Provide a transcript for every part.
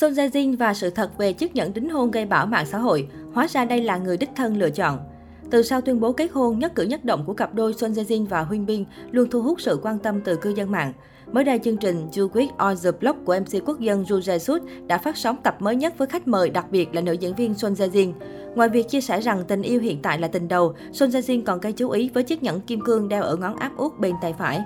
Son Jae Jin và sự thật về chiếc nhẫn đính hôn gây bão mạng xã hội. Hóa ra đây là người đích thân lựa chọn. Từ sau tuyên bố kết hôn, nhất cử nhất động của cặp đôi Son Jae Jin và Huynh Bin luôn thu hút sự quan tâm từ cư dân mạng. Mới đây, chương trình You Quick on the Block của MC quốc dân Ju Jae Suk đã phát sóng tập mới nhất với khách mời đặc biệt là nữ diễn viên Son Jae Jin. Ngoài việc chia sẻ rằng tình yêu hiện tại là tình đầu, Son Jae Jin còn gây chú ý với chiếc nhẫn kim cương đeo ở ngón áp út bên tay phải.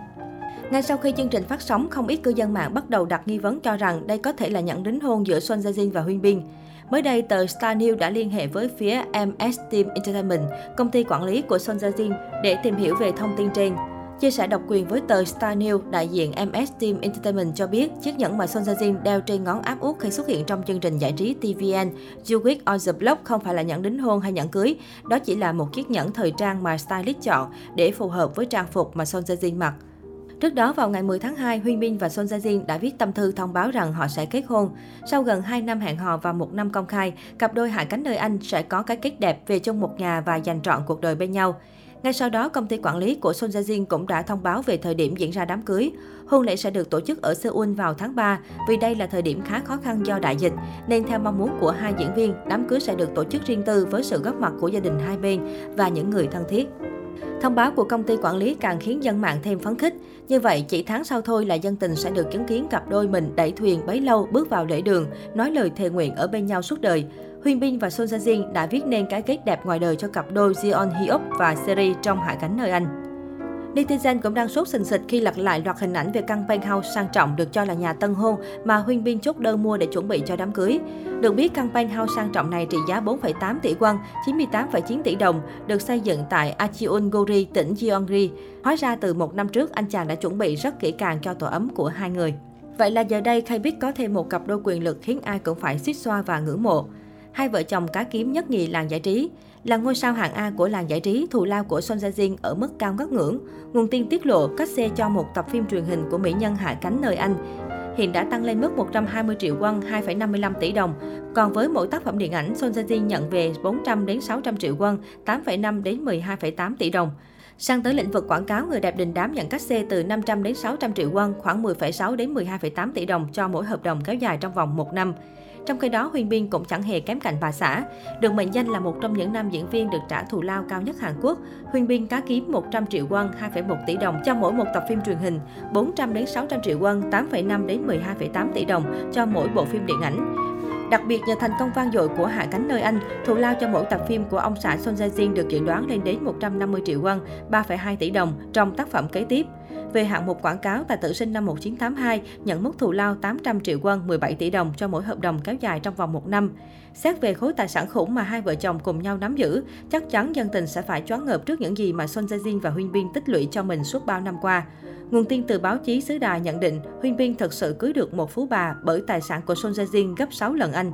Ngay sau khi chương trình phát sóng, không ít cư dân mạng bắt đầu đặt nghi vấn cho rằng đây có thể là nhẫn đính hôn giữa Son Jae Jin và Huyên Bin. Mới đây, tờ Star News đã liên hệ với phía MS Team Entertainment, công ty quản lý của Son Jae Jin, để tìm hiểu về thông tin trên. Chia sẻ độc quyền với tờ Star News, đại diện MS Team Entertainment cho biết chiếc nhẫn mà Son Jae Jin đeo trên ngón áp út khi xuất hiện trong chương trình giải trí TVN You Week on the Block không phải là nhẫn đính hôn hay nhẫn cưới. Đó chỉ là một chiếc nhẫn thời trang mà stylist chọn để phù hợp với trang phục mà Son Jae Jin mặc. Trước đó vào ngày 10 tháng 2, Huy Bin và Son Jae Jin đã viết tâm thư thông báo rằng họ sẽ kết hôn. Sau gần 2 năm hẹn hò và một năm công khai, cặp đôi hạ cánh nơi Anh sẽ có cái kết đẹp về chung một nhà và dành trọn cuộc đời bên nhau. Ngay sau đó, công ty quản lý của Son Jae Jin cũng đã thông báo về thời điểm diễn ra đám cưới. Hôn lễ sẽ được tổ chức ở Seoul vào tháng 3 vì đây là thời điểm khá khó khăn do đại dịch, nên theo mong muốn của hai diễn viên, đám cưới sẽ được tổ chức riêng tư với sự góp mặt của gia đình hai bên và những người thân thiết. Thông báo của công ty quản lý càng khiến dân mạng thêm phấn khích. Như vậy, chỉ tháng sau thôi là dân tình sẽ được chứng kiến cặp đôi mình đẩy thuyền bấy lâu bước vào lễ đường, nói lời thề nguyện ở bên nhau suốt đời. Huyên Bin và Son Jin đã viết nên cái kết đẹp ngoài đời cho cặp đôi Jeon Hyuk và Seri trong hạ cánh nơi Anh. Netizen cũng đang sốt sình sịch khi lật lại loạt hình ảnh về căn penthouse sang trọng được cho là nhà tân hôn mà Huyên Bin chốt đơn mua để chuẩn bị cho đám cưới. Được biết, căn penthouse sang trọng này trị giá 4,8 tỷ won, 98,9 tỷ đồng, được xây dựng tại Achiungori, tỉnh Gyeonggi. Hóa ra từ một năm trước, anh chàng đã chuẩn bị rất kỹ càng cho tổ ấm của hai người. Vậy là giờ đây, K-Big có thêm một cặp đôi quyền lực khiến ai cũng phải xích xoa và ngưỡng mộ hai vợ chồng cá kiếm nhất nhì làng giải trí. Là ngôi sao hạng A của làng giải trí, thù lao của Son Jae Jin ở mức cao ngất ngưỡng. Nguồn tin tiết lộ cách xe cho một tập phim truyền hình của mỹ nhân hạ cánh nơi Anh hiện đã tăng lên mức 120 triệu won, 2,55 tỷ đồng. Còn với mỗi tác phẩm điện ảnh, Son Jae Jin nhận về 400 đến 600 triệu won, 8,5 đến 12,8 tỷ đồng. Sang tới lĩnh vực quảng cáo, người đẹp đình đám nhận cách xe từ 500 đến 600 triệu won, khoảng 10,6 đến 12,8 tỷ đồng cho mỗi hợp đồng kéo dài trong vòng một năm. Trong khi đó, Huyên Biên cũng chẳng hề kém cạnh bà xã. Được mệnh danh là một trong những nam diễn viên được trả thù lao cao nhất Hàn Quốc, Huyên Biên cá kiếm 100 triệu won, 2,1 tỷ đồng cho mỗi một tập phim truyền hình, 400 đến 600 triệu won, 8,5 đến 12,8 tỷ đồng cho mỗi bộ phim điện ảnh. Đặc biệt nhờ thành công vang dội của Hạ cánh nơi Anh, thù lao cho mỗi tập phim của ông xã Son Jae Jin được dự đoán lên đến 150 triệu won, 3,2 tỷ đồng trong tác phẩm kế tiếp. Về hạng mục quảng cáo, tài tử sinh năm 1982 nhận mức thù lao 800 triệu won, 17 tỷ đồng cho mỗi hợp đồng kéo dài trong vòng một năm. Xét về khối tài sản khủng mà hai vợ chồng cùng nhau nắm giữ, chắc chắn dân tình sẽ phải choáng ngợp trước những gì mà Son Jae Jin và Huynh Bin tích lũy cho mình suốt bao năm qua. Nguồn tin từ báo chí xứ đài nhận định Huynh Bin thật sự cưới được một phú bà bởi tài sản của Son Jae Jin gấp 6 lần anh.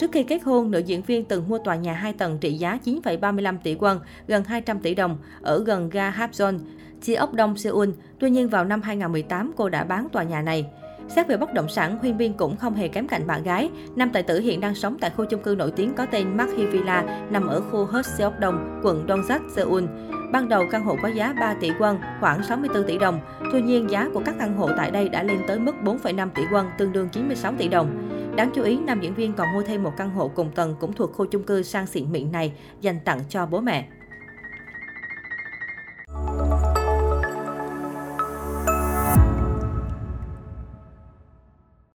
Trước khi kết hôn, nữ diễn viên từng mua tòa nhà 2 tầng trị giá 9,35 tỷ won, gần 200 tỷ đồng, ở gần ga Hapjeon, chi ốc Đông Seoul. Tuy nhiên vào năm 2018, cô đã bán tòa nhà này. Xét về bất động sản, Huyên Biên cũng không hề kém cạnh bạn gái. Nam tài tử hiện đang sống tại khu chung cư nổi tiếng có tên Mark Villa, nằm ở khu Seok Đông, quận Dongjak, Seoul. Ban đầu căn hộ có giá 3 tỷ won, khoảng 64 tỷ đồng. Tuy nhiên, giá của các căn hộ tại đây đã lên tới mức 4,5 tỷ won, tương đương 96 tỷ đồng. Đáng chú ý, nam diễn viên còn mua thêm một căn hộ cùng tầng cũng thuộc khu chung cư sang xịn mịn này dành tặng cho bố mẹ.